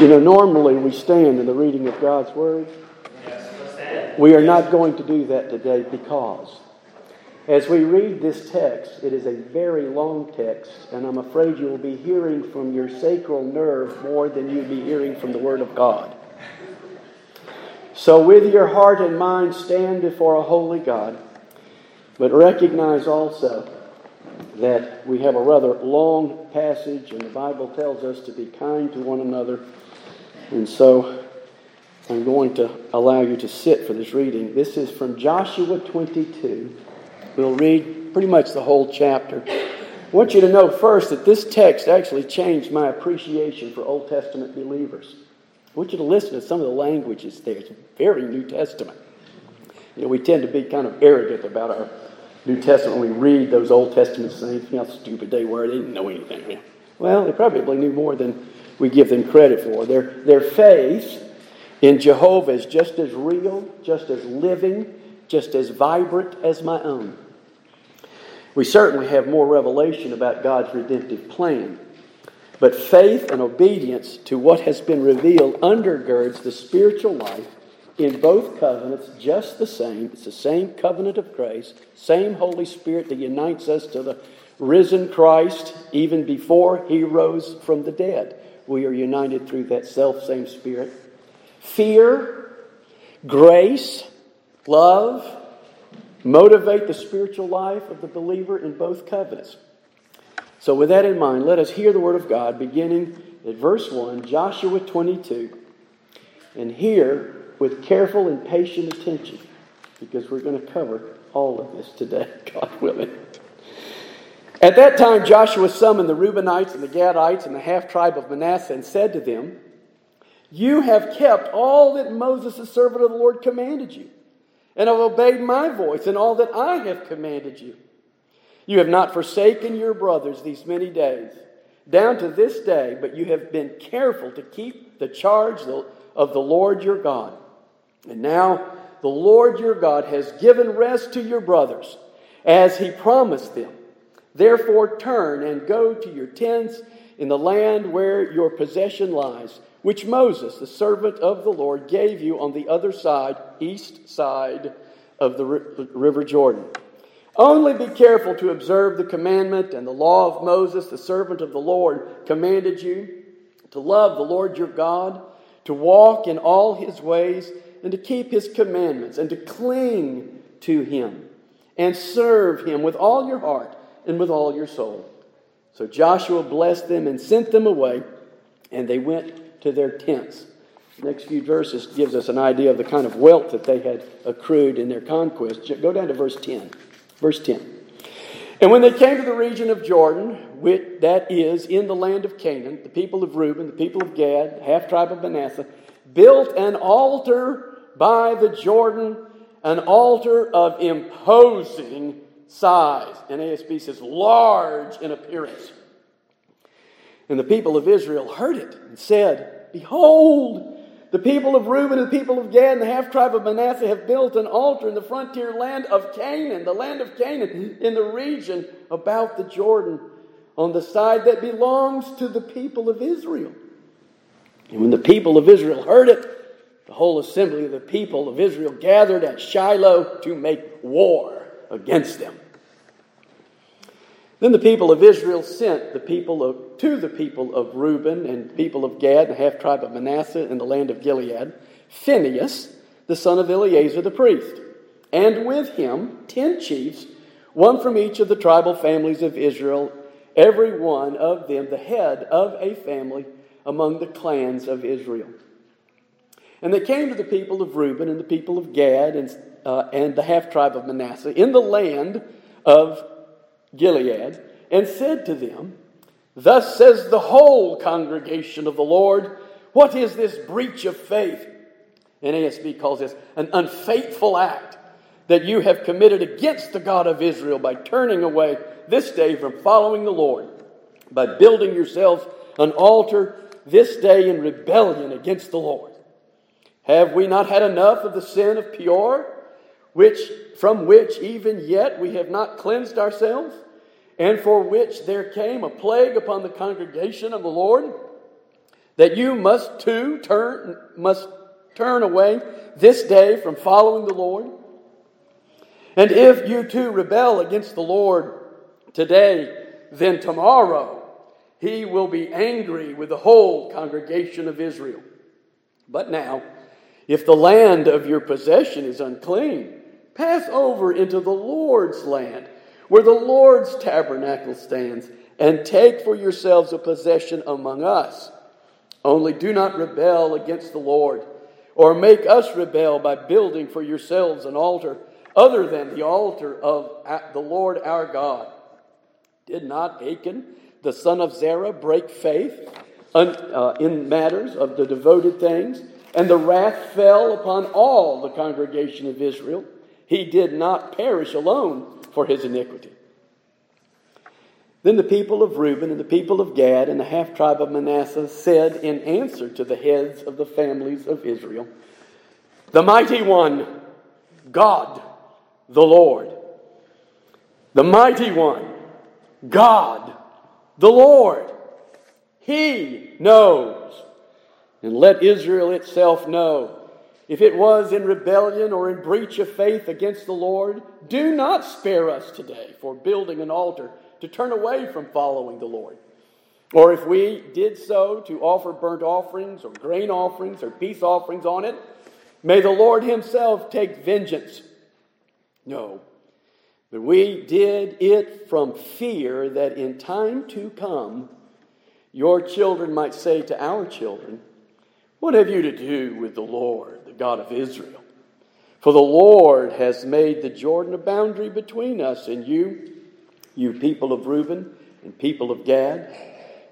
You know, normally we stand in the reading of God's Word. We are not going to do that today because as we read this text, it is a very long text, and I'm afraid you will be hearing from your sacral nerve more than you'll be hearing from the Word of God. So, with your heart and mind, stand before a holy God, but recognize also that we have a rather long passage, and the Bible tells us to be kind to one another. And so I'm going to allow you to sit for this reading. This is from Joshua 22. We'll read pretty much the whole chapter. I want you to know first that this text actually changed my appreciation for Old Testament believers. I want you to listen to some of the languages there. It's very New Testament. You know, we tend to be kind of arrogant about our New Testament when we read those Old Testament saints, you know how stupid they were. They didn't know anything. Well, they probably knew more than we give them credit for. Their, their faith in Jehovah is just as real, just as living, just as vibrant as my own. We certainly have more revelation about God's redemptive plan. But faith and obedience to what has been revealed undergirds the spiritual life in both covenants just the same. It's the same covenant of grace, same Holy Spirit that unites us to the risen Christ even before he rose from the dead. We are united through that self same Spirit. Fear, grace, love motivate the spiritual life of the believer in both covenants. So, with that in mind, let us hear the Word of God beginning at verse 1, Joshua 22, and hear with careful and patient attention because we're going to cover all of this today, God willing. At that time, Joshua summoned the Reubenites and the Gadites and the half tribe of Manasseh and said to them, You have kept all that Moses, the servant of the Lord, commanded you, and have obeyed my voice and all that I have commanded you. You have not forsaken your brothers these many days, down to this day, but you have been careful to keep the charge of the Lord your God. And now the Lord your God has given rest to your brothers, as he promised them. Therefore, turn and go to your tents in the land where your possession lies, which Moses, the servant of the Lord, gave you on the other side, east side of the river Jordan. Only be careful to observe the commandment and the law of Moses, the servant of the Lord, commanded you to love the Lord your God, to walk in all his ways and to keep his commandments and to cling to him and serve him with all your heart and with all your soul. So Joshua blessed them and sent them away, and they went to their tents. Next few verses gives us an idea of the kind of wealth that they had accrued in their conquest. Go down to verse 10. Verse 10. And when they came to the region of Jordan, which, that is in the land of Canaan, the people of Reuben, the people of Gad, half tribe of Manasseh, built an altar by the Jordan an altar of imposing size. NASB says large in appearance. And the people of Israel heard it and said, Behold, the people of Reuben and the people of Gad and the half tribe of Manasseh have built an altar in the frontier land of Canaan, the land of Canaan, in the region about the Jordan, on the side that belongs to the people of Israel. And when the people of Israel heard it, the whole assembly of the people of Israel gathered at Shiloh to make war against them. Then the people of Israel sent the people of, to the people of Reuben and people of Gad, the half tribe of Manasseh in the land of Gilead, Phinehas, the son of Eleazar the priest, and with him ten chiefs, one from each of the tribal families of Israel, every one of them the head of a family among the clans of Israel. And they came to the people of Reuben and the people of Gad and, uh, and the half tribe of Manasseh in the land of Gilead and said to them, Thus says the whole congregation of the Lord, What is this breach of faith? NASB calls this an unfaithful act that you have committed against the God of Israel by turning away this day from following the Lord, by building yourselves an altar this day in rebellion against the Lord. Have we not had enough of the sin of Peor, which from which even yet we have not cleansed ourselves, and for which there came a plague upon the congregation of the Lord? that you must too turn must turn away this day from following the Lord? And if you too rebel against the Lord today, then tomorrow he will be angry with the whole congregation of Israel. But now, if the land of your possession is unclean, pass over into the Lord's land, where the Lord's tabernacle stands, and take for yourselves a possession among us. Only do not rebel against the Lord, or make us rebel by building for yourselves an altar other than the altar of the Lord our God. Did not Achan, the son of Zerah, break faith uh, in matters of the devoted things? And the wrath fell upon all the congregation of Israel. He did not perish alone for his iniquity. Then the people of Reuben and the people of Gad and the half tribe of Manasseh said in answer to the heads of the families of Israel, The mighty one, God, the Lord. The mighty one, God, the Lord. He knows. And let Israel itself know. If it was in rebellion or in breach of faith against the Lord, do not spare us today for building an altar to turn away from following the Lord. Or if we did so to offer burnt offerings or grain offerings or peace offerings on it, may the Lord Himself take vengeance no. But we did it from fear that in time to come, your children might say to our children, What have you to do with the Lord, God of Israel? For the Lord has made the Jordan a boundary between us and you, you people of Reuben and people of Gad.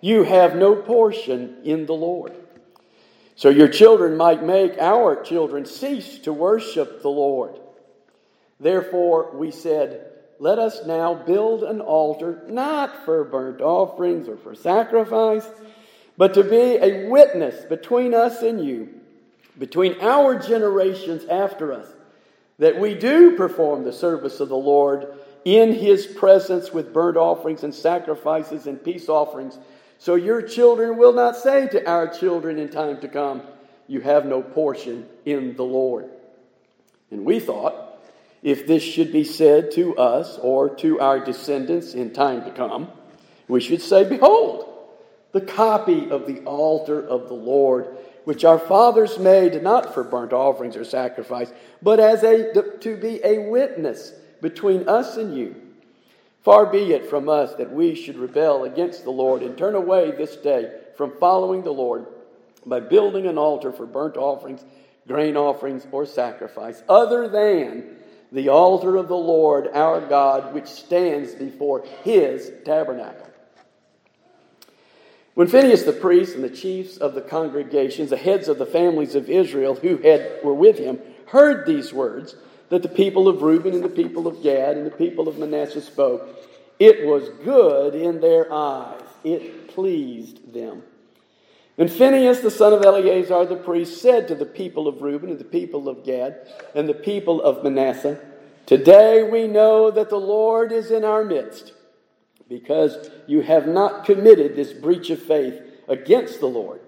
You have no portion in the Lord. So your children might make our children cease to worship the Lord. Therefore, we said, Let us now build an altar, not for burnt offerings or for sacrifice, but to be a witness between us and you, between our generations after us, that we do perform the service of the Lord in his presence with burnt offerings and sacrifices and peace offerings. So your children will not say to our children in time to come, You have no portion in the Lord. And we thought, if this should be said to us or to our descendants in time to come, we should say, Behold, the copy of the altar of the Lord, which our fathers made not for burnt offerings or sacrifice, but as a, to be a witness between us and you. Far be it from us that we should rebel against the Lord and turn away this day from following the Lord by building an altar for burnt offerings, grain offerings, or sacrifice, other than the altar of the Lord our God, which stands before his tabernacle. When Phinehas the priest and the chiefs of the congregations, the heads of the families of Israel who had, were with him, heard these words that the people of Reuben and the people of Gad and the people of Manasseh spoke, it was good in their eyes. It pleased them. And Phinehas, the son of Eleazar the priest, said to the people of Reuben and the people of Gad and the people of Manasseh, Today we know that the Lord is in our midst, because you have not committed this breach of faith against the Lord.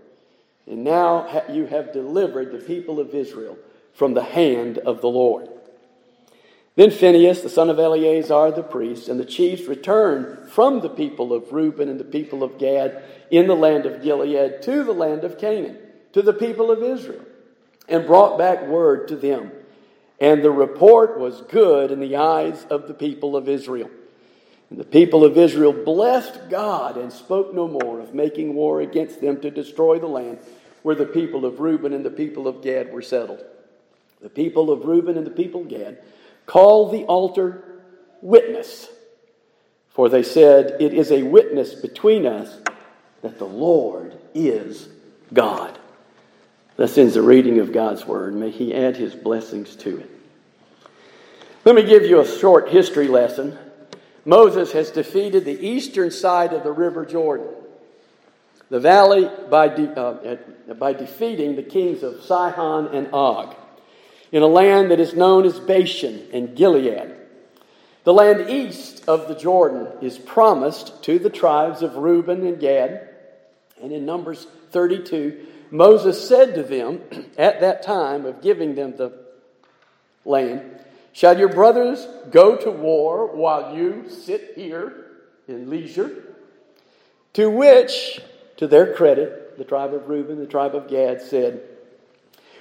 And now you have delivered the people of Israel from the hand of the Lord. Then Phinehas, the son of Eleazar the priest, and the chiefs returned from the people of Reuben and the people of Gad in the land of Gilead to the land of Canaan, to the people of Israel, and brought back word to them. And the report was good in the eyes of the people of Israel. And the people of Israel blessed God and spoke no more of making war against them to destroy the land where the people of Reuben and the people of Gad were settled. The people of Reuben and the people of Gad called the altar witness. For they said, It is a witness between us that the Lord is God. Thus ends the reading of God's word. May He add His blessings to it. Let me give you a short history lesson. Moses has defeated the eastern side of the River Jordan, the valley, by, de- uh, by defeating the kings of Sihon and Og in a land that is known as Bashan and Gilead. The land east of the Jordan is promised to the tribes of Reuben and Gad, And in Numbers 32, Moses said to them at that time of giving them the land, Shall your brothers go to war while you sit here in leisure? To which, to their credit, the tribe of Reuben, the tribe of Gad said,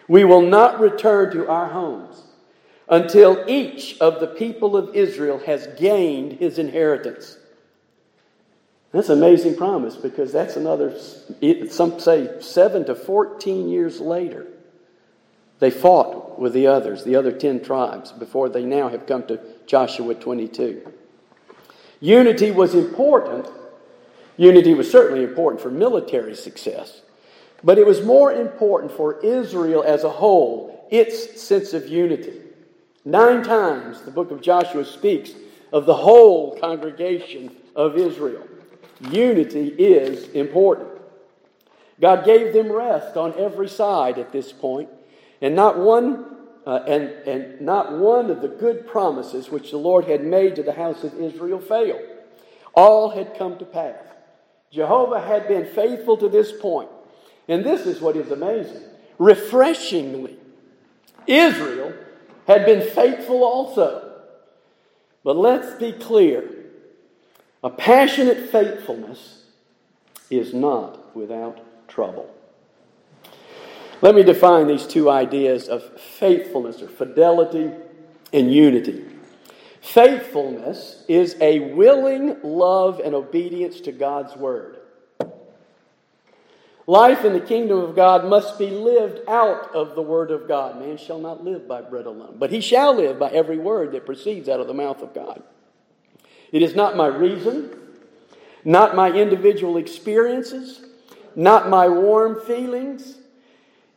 We will not return to our homes until each of the people of Israel has gained his inheritance. That's an amazing promise because that's another, some say, seven to 14 years later. They fought with the others, the other 10 tribes, before they now have come to Joshua 22. Unity was important. Unity was certainly important for military success, but it was more important for Israel as a whole, its sense of unity. Nine times the book of Joshua speaks of the whole congregation of Israel. Unity is important. God gave them rest on every side at this point, and not one uh, and, and not one of the good promises which the Lord had made to the house of Israel failed. All had come to pass. Jehovah had been faithful to this point. And this is what is amazing. Refreshingly, Israel had been faithful also. But let's be clear a passionate faithfulness is not without trouble. Let me define these two ideas of faithfulness or fidelity and unity. Faithfulness is a willing love and obedience to God's word. Life in the kingdom of God must be lived out of the word of God. Man shall not live by bread alone, but he shall live by every word that proceeds out of the mouth of God. It is not my reason, not my individual experiences, not my warm feelings.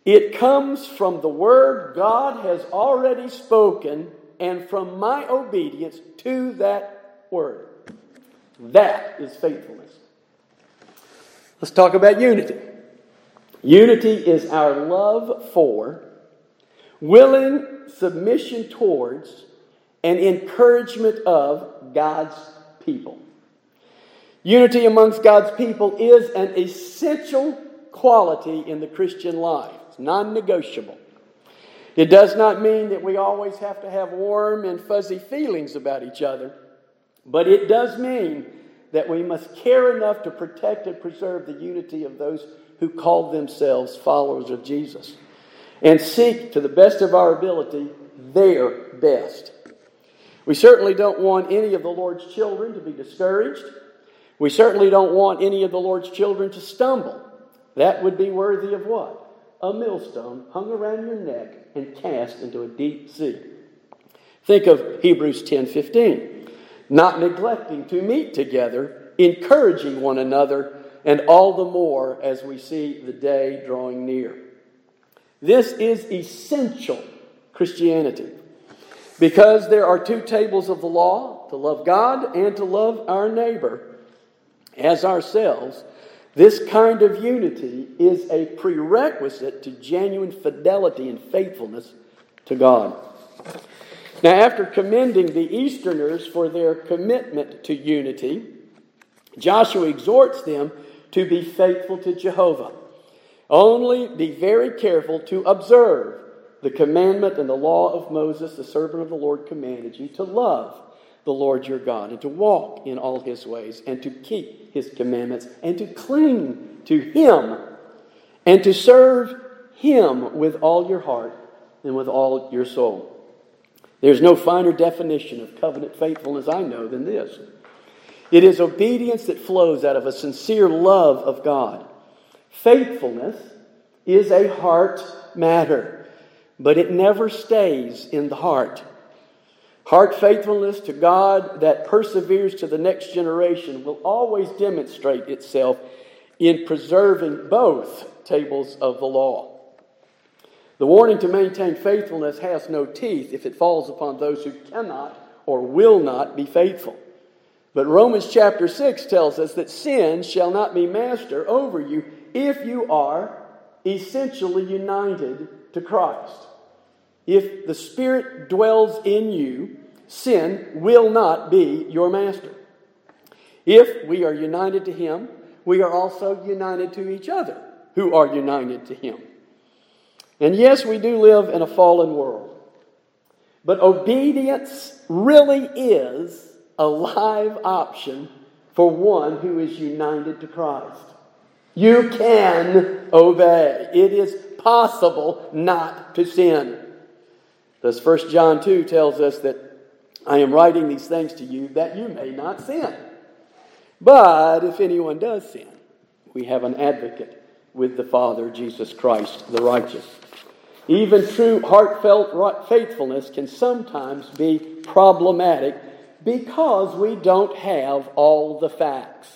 It comes from the word God has already spoken and from my obedience to that word. That is faithfulness. Let's talk about unity. Unity is our love for, willing submission towards, and encouragement of God's people. Unity amongst God's people is an essential quality in the Christian life. Non negotiable. It does not mean that we always have to have warm and fuzzy feelings about each other, but it does mean that we must care enough to protect and preserve the unity of those who call themselves followers of Jesus and seek, to the best of our ability, their best. We certainly don't want any of the Lord's children to be discouraged. We certainly don't want any of the Lord's children to stumble. That would be worthy of what? A millstone hung around your neck and cast into a deep sea. Think of Hebrews 10:15. Not neglecting to meet together, encouraging one another, and all the more as we see the day drawing near. This is essential Christianity. Because there are two tables of the law to love God and to love our neighbor as ourselves, this kind of unity is a prerequisite to genuine fidelity and faithfulness to God. Now, after commending the Easterners for their commitment to unity, Joshua exhorts them to be faithful to Jehovah. Only be very careful to observe the commandment and the law of Moses, the servant of the Lord, commanded you to love the Lord your God and to walk in all his ways and to keep his commandments and to cling to him and to serve him with all your heart and with all your soul. There's no finer definition of covenant faithfulness I know than this. It is obedience that flows out of a sincere love of God. Faithfulness is a heart matter but it never stays in the heart. Heart faithfulness to God that perseveres to the next generation will always demonstrate itself in preserving both tables of the law. The warning to maintain faithfulness has no teeth if it falls upon those who cannot or will not be faithful. But Romans chapter 6 tells us that sin shall not be master over you if you are essentially united to Christ. If the Spirit dwells in you, sin will not be your master. If we are united to Him, we are also united to each other who are united to Him. And yes, we do live in a fallen world. But obedience really is a live option for one who is united to Christ. You can obey. It is possible not to sin. Thus, 1 John 2 tells us that I am writing these things to you that you may not sin. But if anyone does sin, we have an advocate with the Father, Jesus Christ, the righteous. Even true heartfelt faithfulness can sometimes be problematic because we don't have all the facts.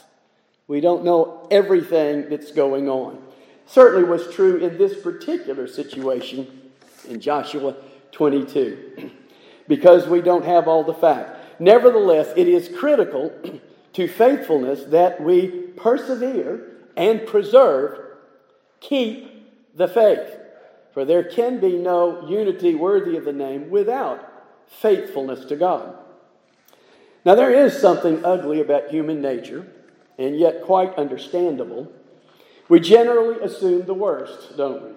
We don't know everything that's going on. Certainly was true in this particular situation in Joshua 22 because we don't have all the facts. Nevertheless, it is critical to faithfulness that we persevere and preserve, keep the faith. For there can be no unity worthy of the name without faithfulness to God. Now, there is something ugly about human nature, and yet quite understandable. We generally assume the worst, don't we?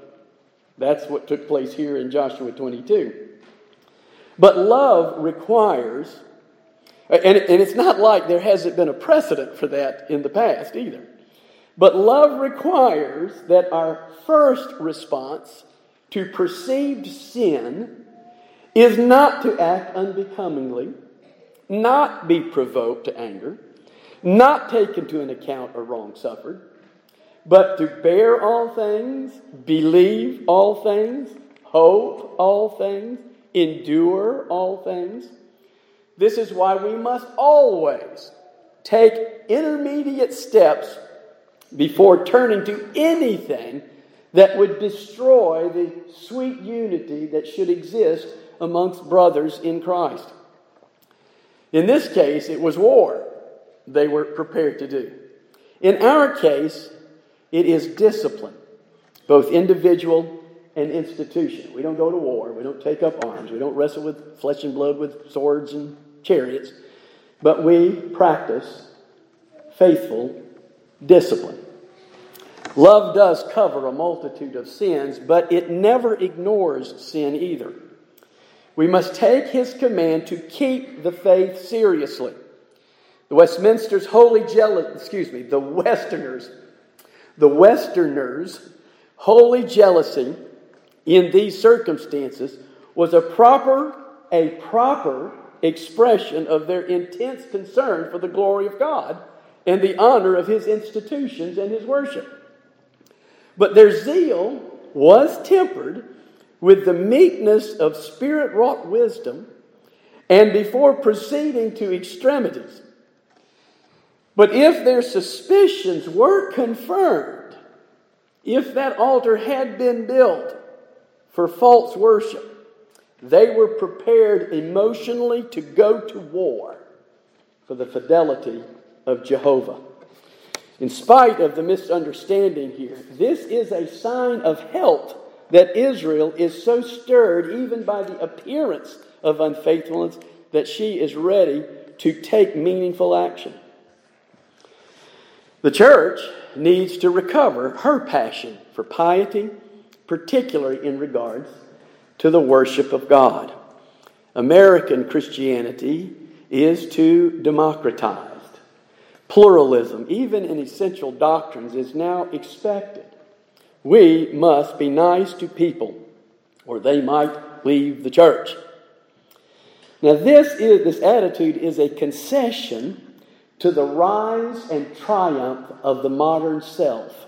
That's what took place here in Joshua 22. But love requires, and, and it's not like there hasn't been a precedent for that in the past either. But love requires that our first response to perceived sin is not to act unbecomingly, not be provoked to anger, not take into an account a wrong suffered, but to bear all things, believe all things, hope all things, endure all things. This is why we must always take intermediate steps before turning to anything that would destroy the sweet unity that should exist amongst brothers in Christ. In this case, it was war they were prepared to do. In our case, it is discipline, both individual and institution. We don't go to war, we don't take up arms, we don't wrestle with flesh and blood with swords and chariots, but we practice faithful discipline. Love does cover a multitude of sins, but it never ignores sin either. We must take his command to keep the faith seriously. The Westminster's holy jealousy, excuse me, the Westerners, the Westerners' holy jealousy in these circumstances was a proper, a proper expression of their intense concern for the glory of God and the honor of his institutions and his worship. But their zeal was tempered with the meekness of spirit wrought wisdom and before proceeding to extremities. But if their suspicions were confirmed, if that altar had been built for false worship, they were prepared emotionally to go to war for the fidelity of Jehovah. In spite of the misunderstanding here, this is a sign of health that Israel is so stirred even by the appearance of unfaithfulness that she is ready to take meaningful action. The church needs to recover her passion for piety, particularly in regards to the worship of God. American Christianity is too democratized. Pluralism, even in essential doctrines, is now expected. We must be nice to people, or they might leave the church. Now, this, is, this attitude is a concession to the rise and triumph of the modern self.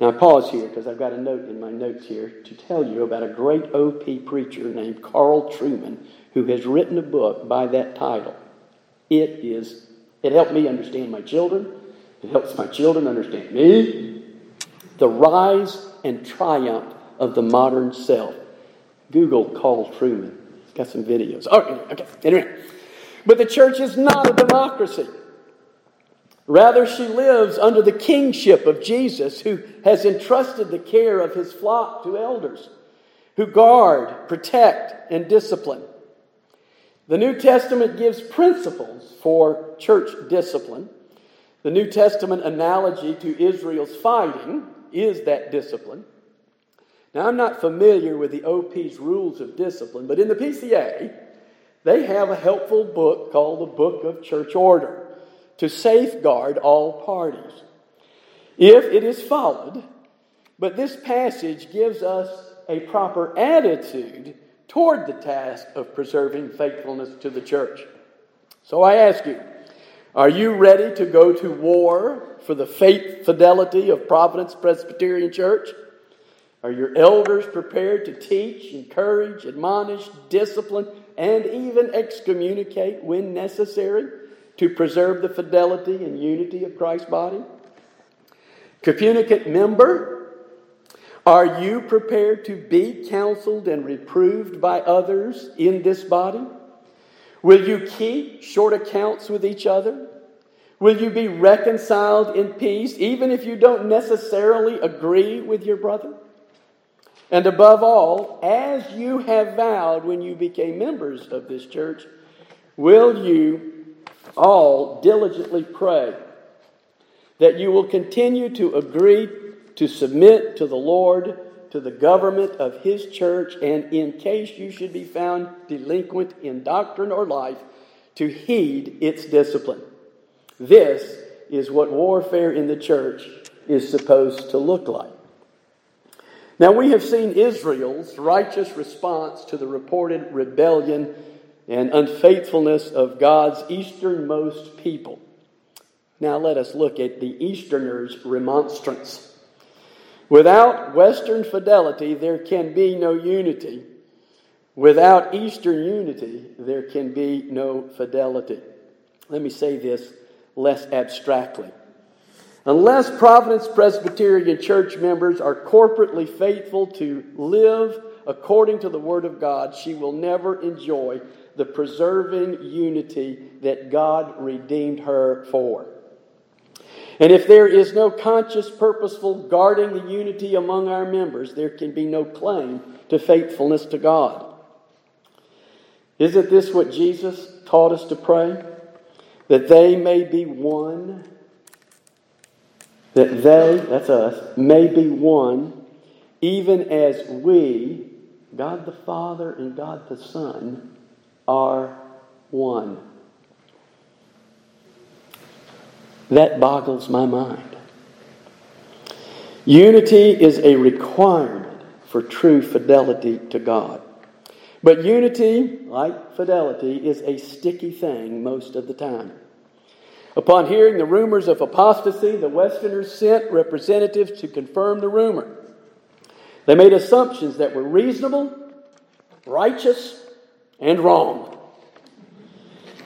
Now, I pause here because I've got a note in my notes here to tell you about a great OP preacher named Carl Trueman who has written a book by that title. It is it helped me understand my children. It helps my children understand me. The rise and triumph of the modern self. Google Carl Trueman. He's got some videos. Oh, okay. Anyway. But the church is not a democracy. Rather, she lives under the kingship of Jesus, who has entrusted the care of his flock to elders who guard, protect, and discipline. The New Testament gives principles for church discipline The New Testament analogy to Israel's fighting is that discipline. Now, I'm not familiar with the OP's rules of discipline, but in the PCA, they have a helpful book called the Book of Church Order to safeguard all parties. If it is followed, but this passage gives us a proper attitude toward the task of preserving faithfulness to the church. So I ask you, are you ready to go to war for the faith fidelity of Providence Presbyterian Church? Are your elders prepared to teach, encourage, admonish, discipline, and even excommunicate when necessary to preserve the fidelity and unity of Christ's body? Communicant member, are you prepared to be counseled and reproved by others in this body? Will you keep short accounts with each other? Will you be reconciled in peace, even if you don't necessarily agree with your brother? And above all, as you have vowed when you became members of this church, will you all diligently pray that you will continue to agree to submit to the Lord, to the government of His church, and in case you should be found delinquent in doctrine or life, to heed its discipline. This is what warfare in the church is supposed to look like. Now, we have seen Israel's righteous response to the reported rebellion and unfaithfulness of God's easternmost people. Now, let us look at the Easterners' remonstrance. Without Western fidelity, there can be no unity. Without Eastern unity, there can be no fidelity. Let me say this less abstractly. Unless Providence Presbyterian church members are corporately faithful to live according to the Word of God, she will never enjoy the preserving unity that God redeemed her for. And if there is no conscious, purposeful guarding the unity among our members, there can be no claim to faithfulness to God. Isn't this what Jesus taught us to pray? That they may be one that they, that's us, may be one, even as we, God the Father and God the Son, are one. That boggles my mind. Unity is a requirement for true fidelity to God. But unity, like fidelity, is a sticky thing most of the time. Upon hearing the rumors of apostasy, the Westerners sent representatives to confirm the rumor. They made assumptions that were reasonable, righteous, and wrong.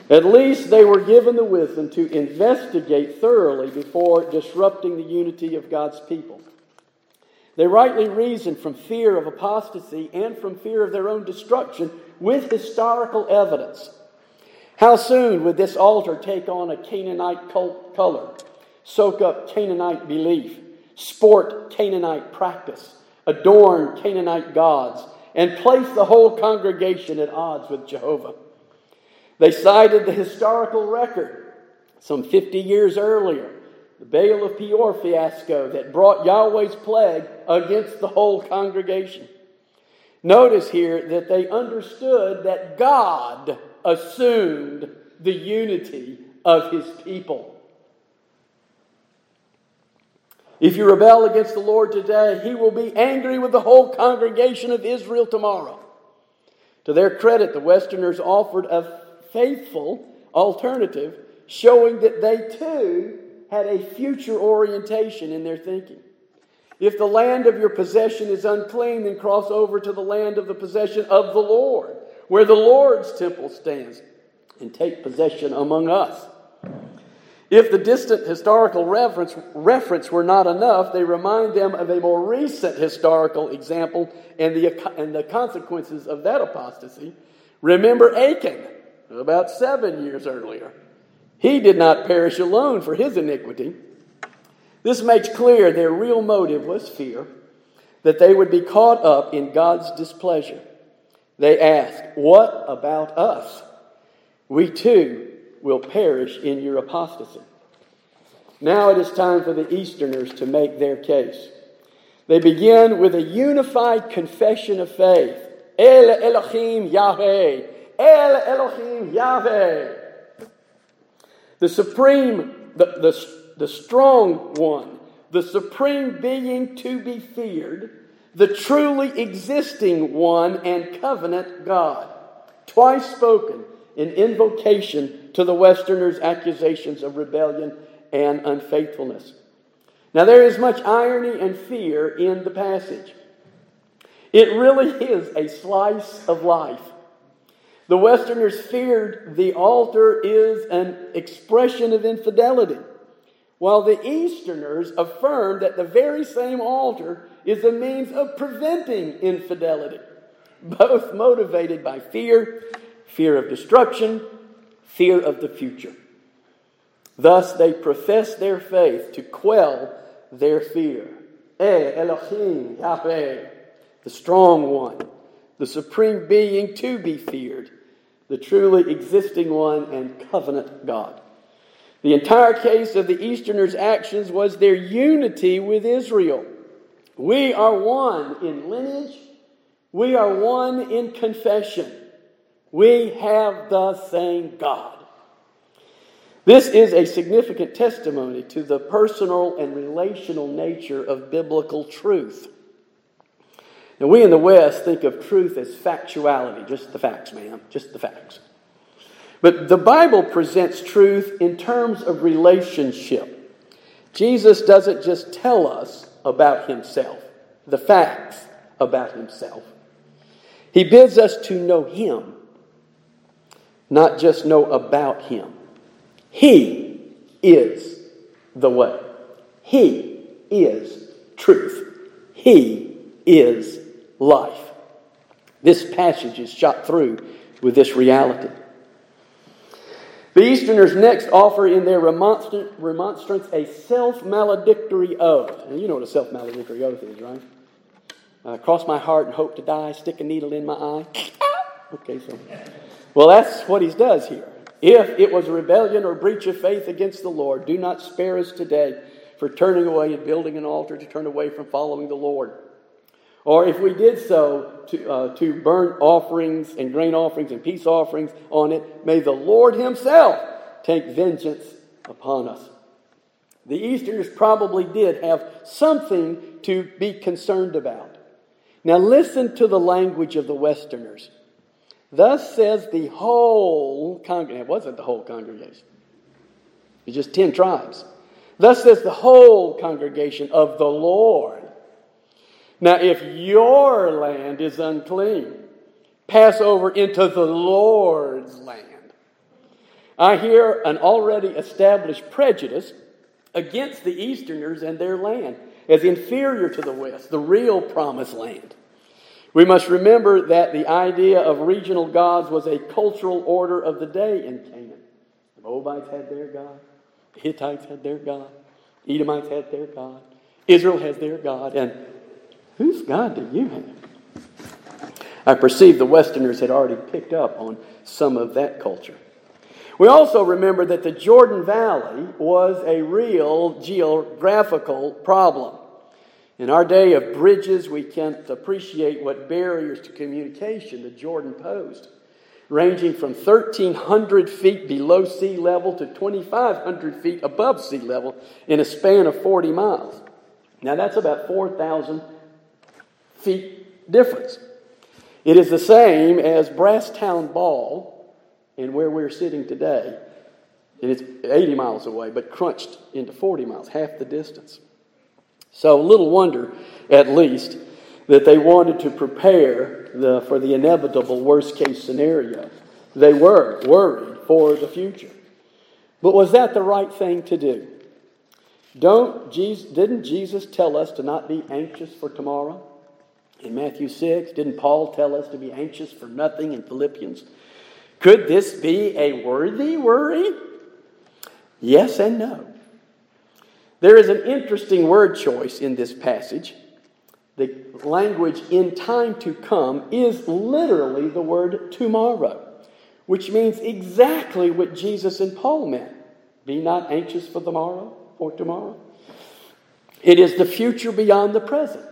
At least they were given the wisdom to investigate thoroughly before disrupting the unity of God's people. They rightly reasoned from fear of apostasy and from fear of their own destruction with historical evidence. How soon would this altar take on a Canaanite color, soak up Canaanite belief, sport Canaanite practice, adorn Canaanite gods, and placed the whole congregation at odds with Jehovah? They cited the historical record some 50 years earlier, the Baal of Peor fiasco that brought Yahweh's plague against the whole congregation. Notice here that they understood that God assumed the unity of his people. If you rebel against the Lord today, he will be angry with the whole congregation of Israel tomorrow. To their credit, the Westerners offered a faithful alternative, showing that they too had a future orientation in their thinking. If the land of your possession is unclean, then cross over to the land of the possession of the Lord where the Lord's temple stands, and take possession among us. If the distant historical reference, reference were not enough, they remind them of a more recent historical example and the, and the consequences of that apostasy. Remember Achan, about seven years earlier. He did not perish alone for his iniquity. This makes clear their real motive was fear, that they would be caught up in God's displeasure. They ask, What about us? We too will perish in your apostasy. Now it is time for the Easterners to make their case. They begin with a unified confession of faith. El Elohim Yahweh. El Elohim Yahweh. The supreme, the, the, the strong one, the supreme being to be feared, the truly existing one and covenant God. Twice spoken in invocation to the Westerners' accusations of rebellion and unfaithfulness. Now, there is much irony and fear in the passage. It really is a slice of life. The Westerners feared the altar is an expression of infidelity, while the Easterners affirmed that the very same altar is a means of preventing infidelity, both motivated by fear fear of destruction, fear of the future. Thus, they profess their faith to quell their fear. Eh, Elohim, Yahweh, the strong one, the supreme being to be feared, the truly existing one and covenant God. The entire case of the Easterners' actions was their unity with Israel. We are one in lineage, we are one in confession. We have the same God. This is a significant testimony to the personal and relational nature of biblical truth. Now, we in the West think of truth as factuality, just the facts, ma'am, just the facts. But the Bible presents truth in terms of relationship. Jesus doesn't just tell us about himself, the facts about himself. He bids us to know him not just know about Him. He is the way. He is truth. He is life. This passage is shot through with this reality. The Easterners next offer in their remonstrance a self maledictory oath. And you know what a self maledictory oath is, right? Uh, cross my heart and hope to die, stick a needle in my eye. Okay, so well, that's what he does here. If it was rebellion or breach of faith against the Lord, do not spare us today for turning away and building an altar to turn away from following the Lord. Or if we did so to, uh, to burn offerings and grain offerings and peace offerings on it, may the Lord Himself take vengeance upon us. The Easterners probably did have something to be concerned about. Now, listen to the language of the Westerners. Thus says the whole congregation. It wasn't the whole congregation, it was just 10 tribes. Thus says the whole congregation of the Lord. Now, if your land is unclean, pass over into the Lord's land. I hear an already established prejudice against the Easterners and their land as inferior to the West, the real promised land. We must remember that the idea of regional gods was a cultural order of the day in Canaan. The Moabites had their God, the Hittites had their God, Edomites had their God, Israel has their God, and whose God do you have? I perceive the Westerners had already picked up on some of that culture. We also remember that the Jordan Valley was a real geographical problem. In our day of bridges, we can't appreciate what barriers to communication the Jordan posed, ranging from 1,300 feet below sea level to 2,500 feet above sea level in a span of 40 miles. Now, that's about 4,000 feet difference. It is the same as Brasstown Bald and where we're sitting today. And it's 80 miles away, but crunched into 40 miles, half the distance. So, little wonder, at least, that they wanted to prepare the, for the inevitable worst case scenario. They were worried for the future. But was that the right thing to do? Don't Jesus, didn't Jesus tell us to not be anxious for tomorrow? In Matthew 6, didn't Paul tell us to be anxious for nothing in Philippians? Could this be a worthy worry? Yes and no. There is an interesting word choice in this passage. The language in time to come is literally the word tomorrow, which means exactly what Jesus and Paul meant. Be not anxious for tomorrow, or tomorrow. It is the future beyond the present.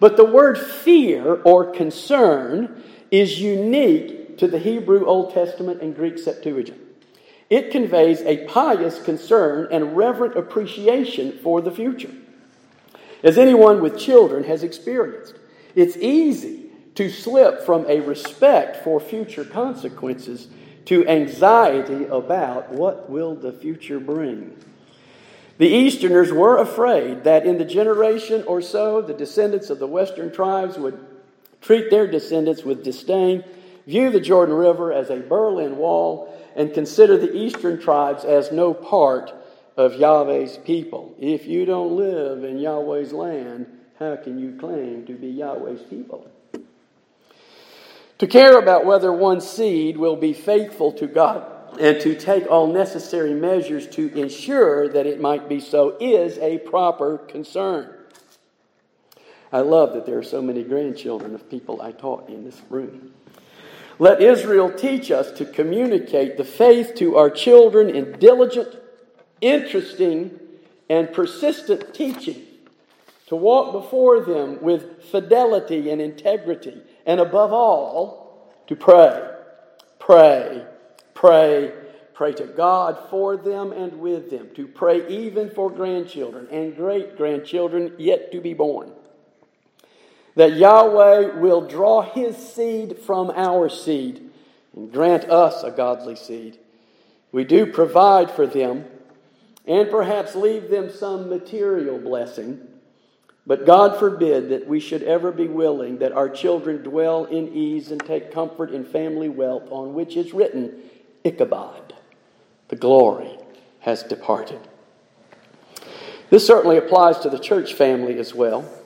But the word fear or concern is unique to the Hebrew Old Testament and Greek Septuagint. It conveys a pious concern and reverent appreciation for the future. As anyone with children has experienced, it's easy to slip from a respect for future consequences to anxiety about what will the future bring. The Easterners were afraid that in the generation or so, the descendants of the Western tribes would treat their descendants with disdain, view the Jordan River as a Berlin Wall, and consider the Eastern tribes as no part of Yahweh's people. If you don't live in Yahweh's land, how can you claim to be Yahweh's people? To care about whether one's seed will be faithful to God and to take all necessary measures to ensure that it might be so is a proper concern. I love that there are so many grandchildren of people I taught in this room. Let Israel teach us to communicate the faith to our children in diligent, interesting, and persistent teaching, to walk before them with fidelity and integrity, and above all, to pray, pray, Pray, pray to God for them and with them, to pray even for grandchildren and great grandchildren yet to be born. That Yahweh will draw his seed from our seed and grant us a godly seed. We do provide for them and perhaps leave them some material blessing. But God forbid that we should ever be willing that our children dwell in ease and take comfort in family wealth, on which is written, Ichabod. The glory has departed. This certainly applies to the church family as well.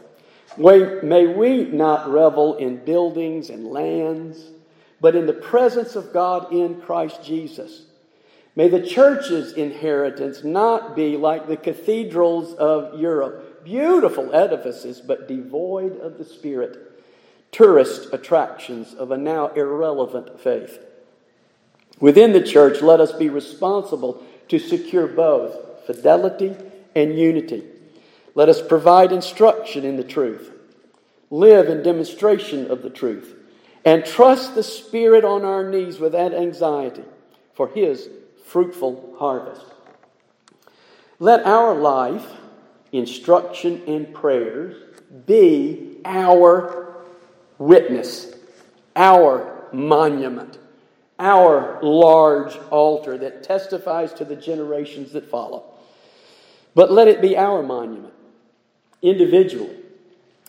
May we not revel in buildings and lands, but in the presence of God in Christ Jesus. May the church's inheritance not be like the cathedrals of Europe, beautiful edifices, but devoid of the Spirit, tourist attractions of a now irrelevant faith. Within the church, let us be responsible to secure both fidelity and unity. Let us provide instruction in the truth, live in demonstration of the truth, and trust the Spirit on our knees without anxiety for His fruitful harvest. Let our life, instruction, and prayers be our witness, our monument our large altar that testifies to the generations that follow. But let it be our monument, individually,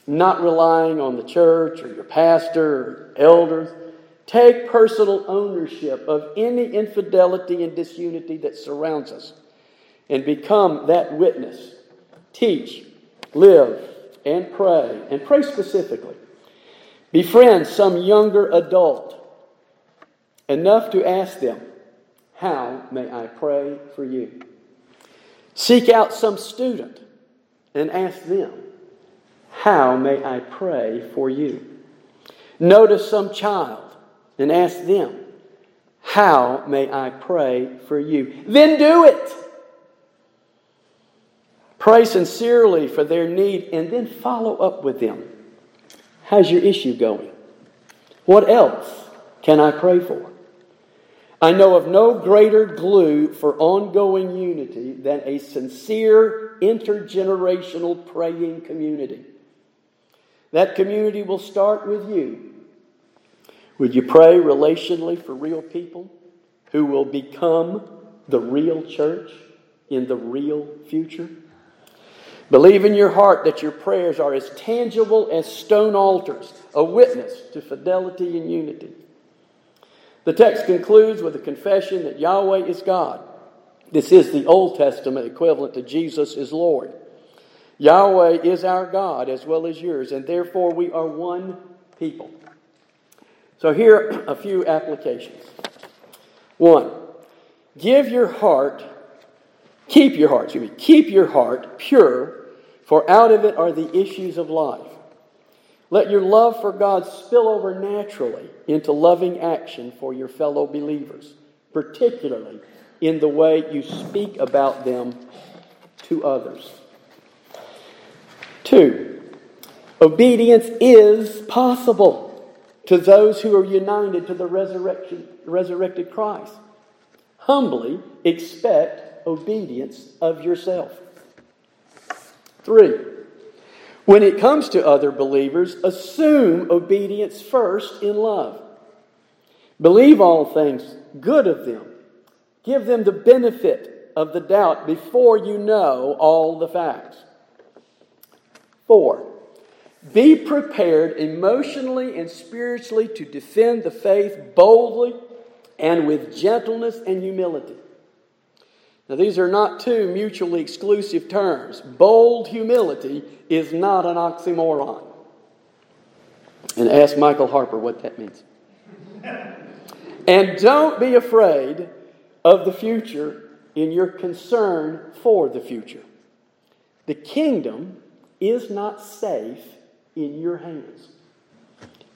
not relying on the church or your pastor or elders. Take personal ownership of any infidelity and disunity that surrounds us and become that witness. Teach, live, and pray, and pray specifically. Befriend some younger adult enough to ask them, How may I pray for you? Seek out some student and ask them, How may I pray for you? Notice some child and ask them, How may I pray for you? Then do it. Pray sincerely for their need and then follow up with them. How's your issue going? What else can I pray for? I know of no greater glue for ongoing unity than a sincere intergenerational praying community. That community will start with you. Would you pray relationally for real people who will become the real church in the real future? Believe in your heart that your prayers are as tangible as stone altars, a witness to fidelity and unity. The text concludes with a confession that Yahweh is God. This is the Old Testament equivalent to Jesus is Lord. Yahweh is our God as well as yours, and therefore we are one people. So, here are a few applications. One, give your heart, keep your heart, excuse me, keep your heart pure, for out of it are the issues of life. Let your love for God spill over naturally into loving action for your fellow believers, particularly in the way you speak about them to others. Two, obedience is possible to those who are united to the resurrection, resurrected Christ. Humbly expect obedience of yourself. Three, when it comes to other believers, assume obedience first in love. Believe all things good of them. Give them the benefit of the doubt before you know all the facts. Four, be prepared emotionally and spiritually to defend the faith boldly and with gentleness and humility. Now, these are not two mutually exclusive terms. Bold humility is not an oxymoron. And ask Michael Harper what that means. and don't be afraid of the future in your concern for the future. The kingdom is not safe in your hands.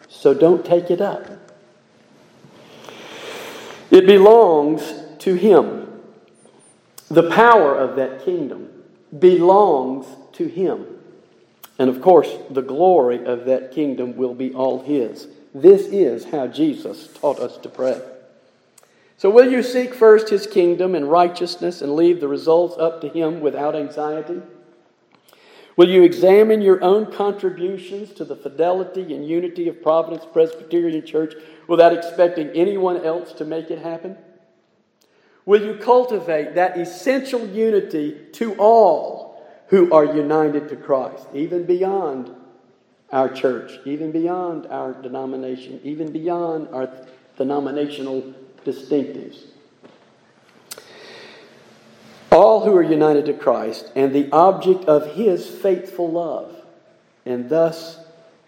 So don't take it up. It belongs to Him. The power of that kingdom belongs to Him. And of course, the glory of that kingdom will be all His. This is how Jesus taught us to pray. So, will you seek first His kingdom and righteousness and leave the results up to Him without anxiety? Will you examine your own contributions to the fidelity and unity of Providence Presbyterian Church without expecting anyone else to make it happen? Will you cultivate that essential unity to all who are united to Christ, even beyond our church, even beyond our denomination, even beyond our denominational distinctives? all who are united to Christ and the object of his faithful love, and thus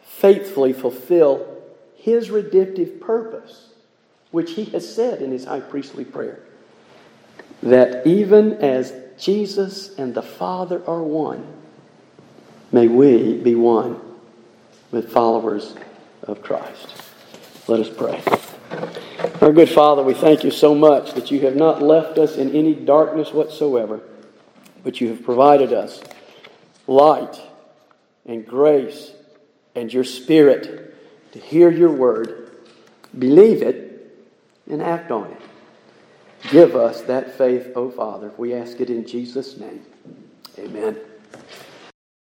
faithfully fulfill his redemptive purpose, which he has said in his high priestly prayer. That even as Jesus and the Father are one, may we be one with followers of Christ. Let us pray. Our good Father, we thank you so much that you have not left us in any darkness whatsoever, but you have provided us light and grace and your Spirit to hear your word, believe it, and act on it. Give us that faith, O Father. We ask it in Jesus' name. Amen.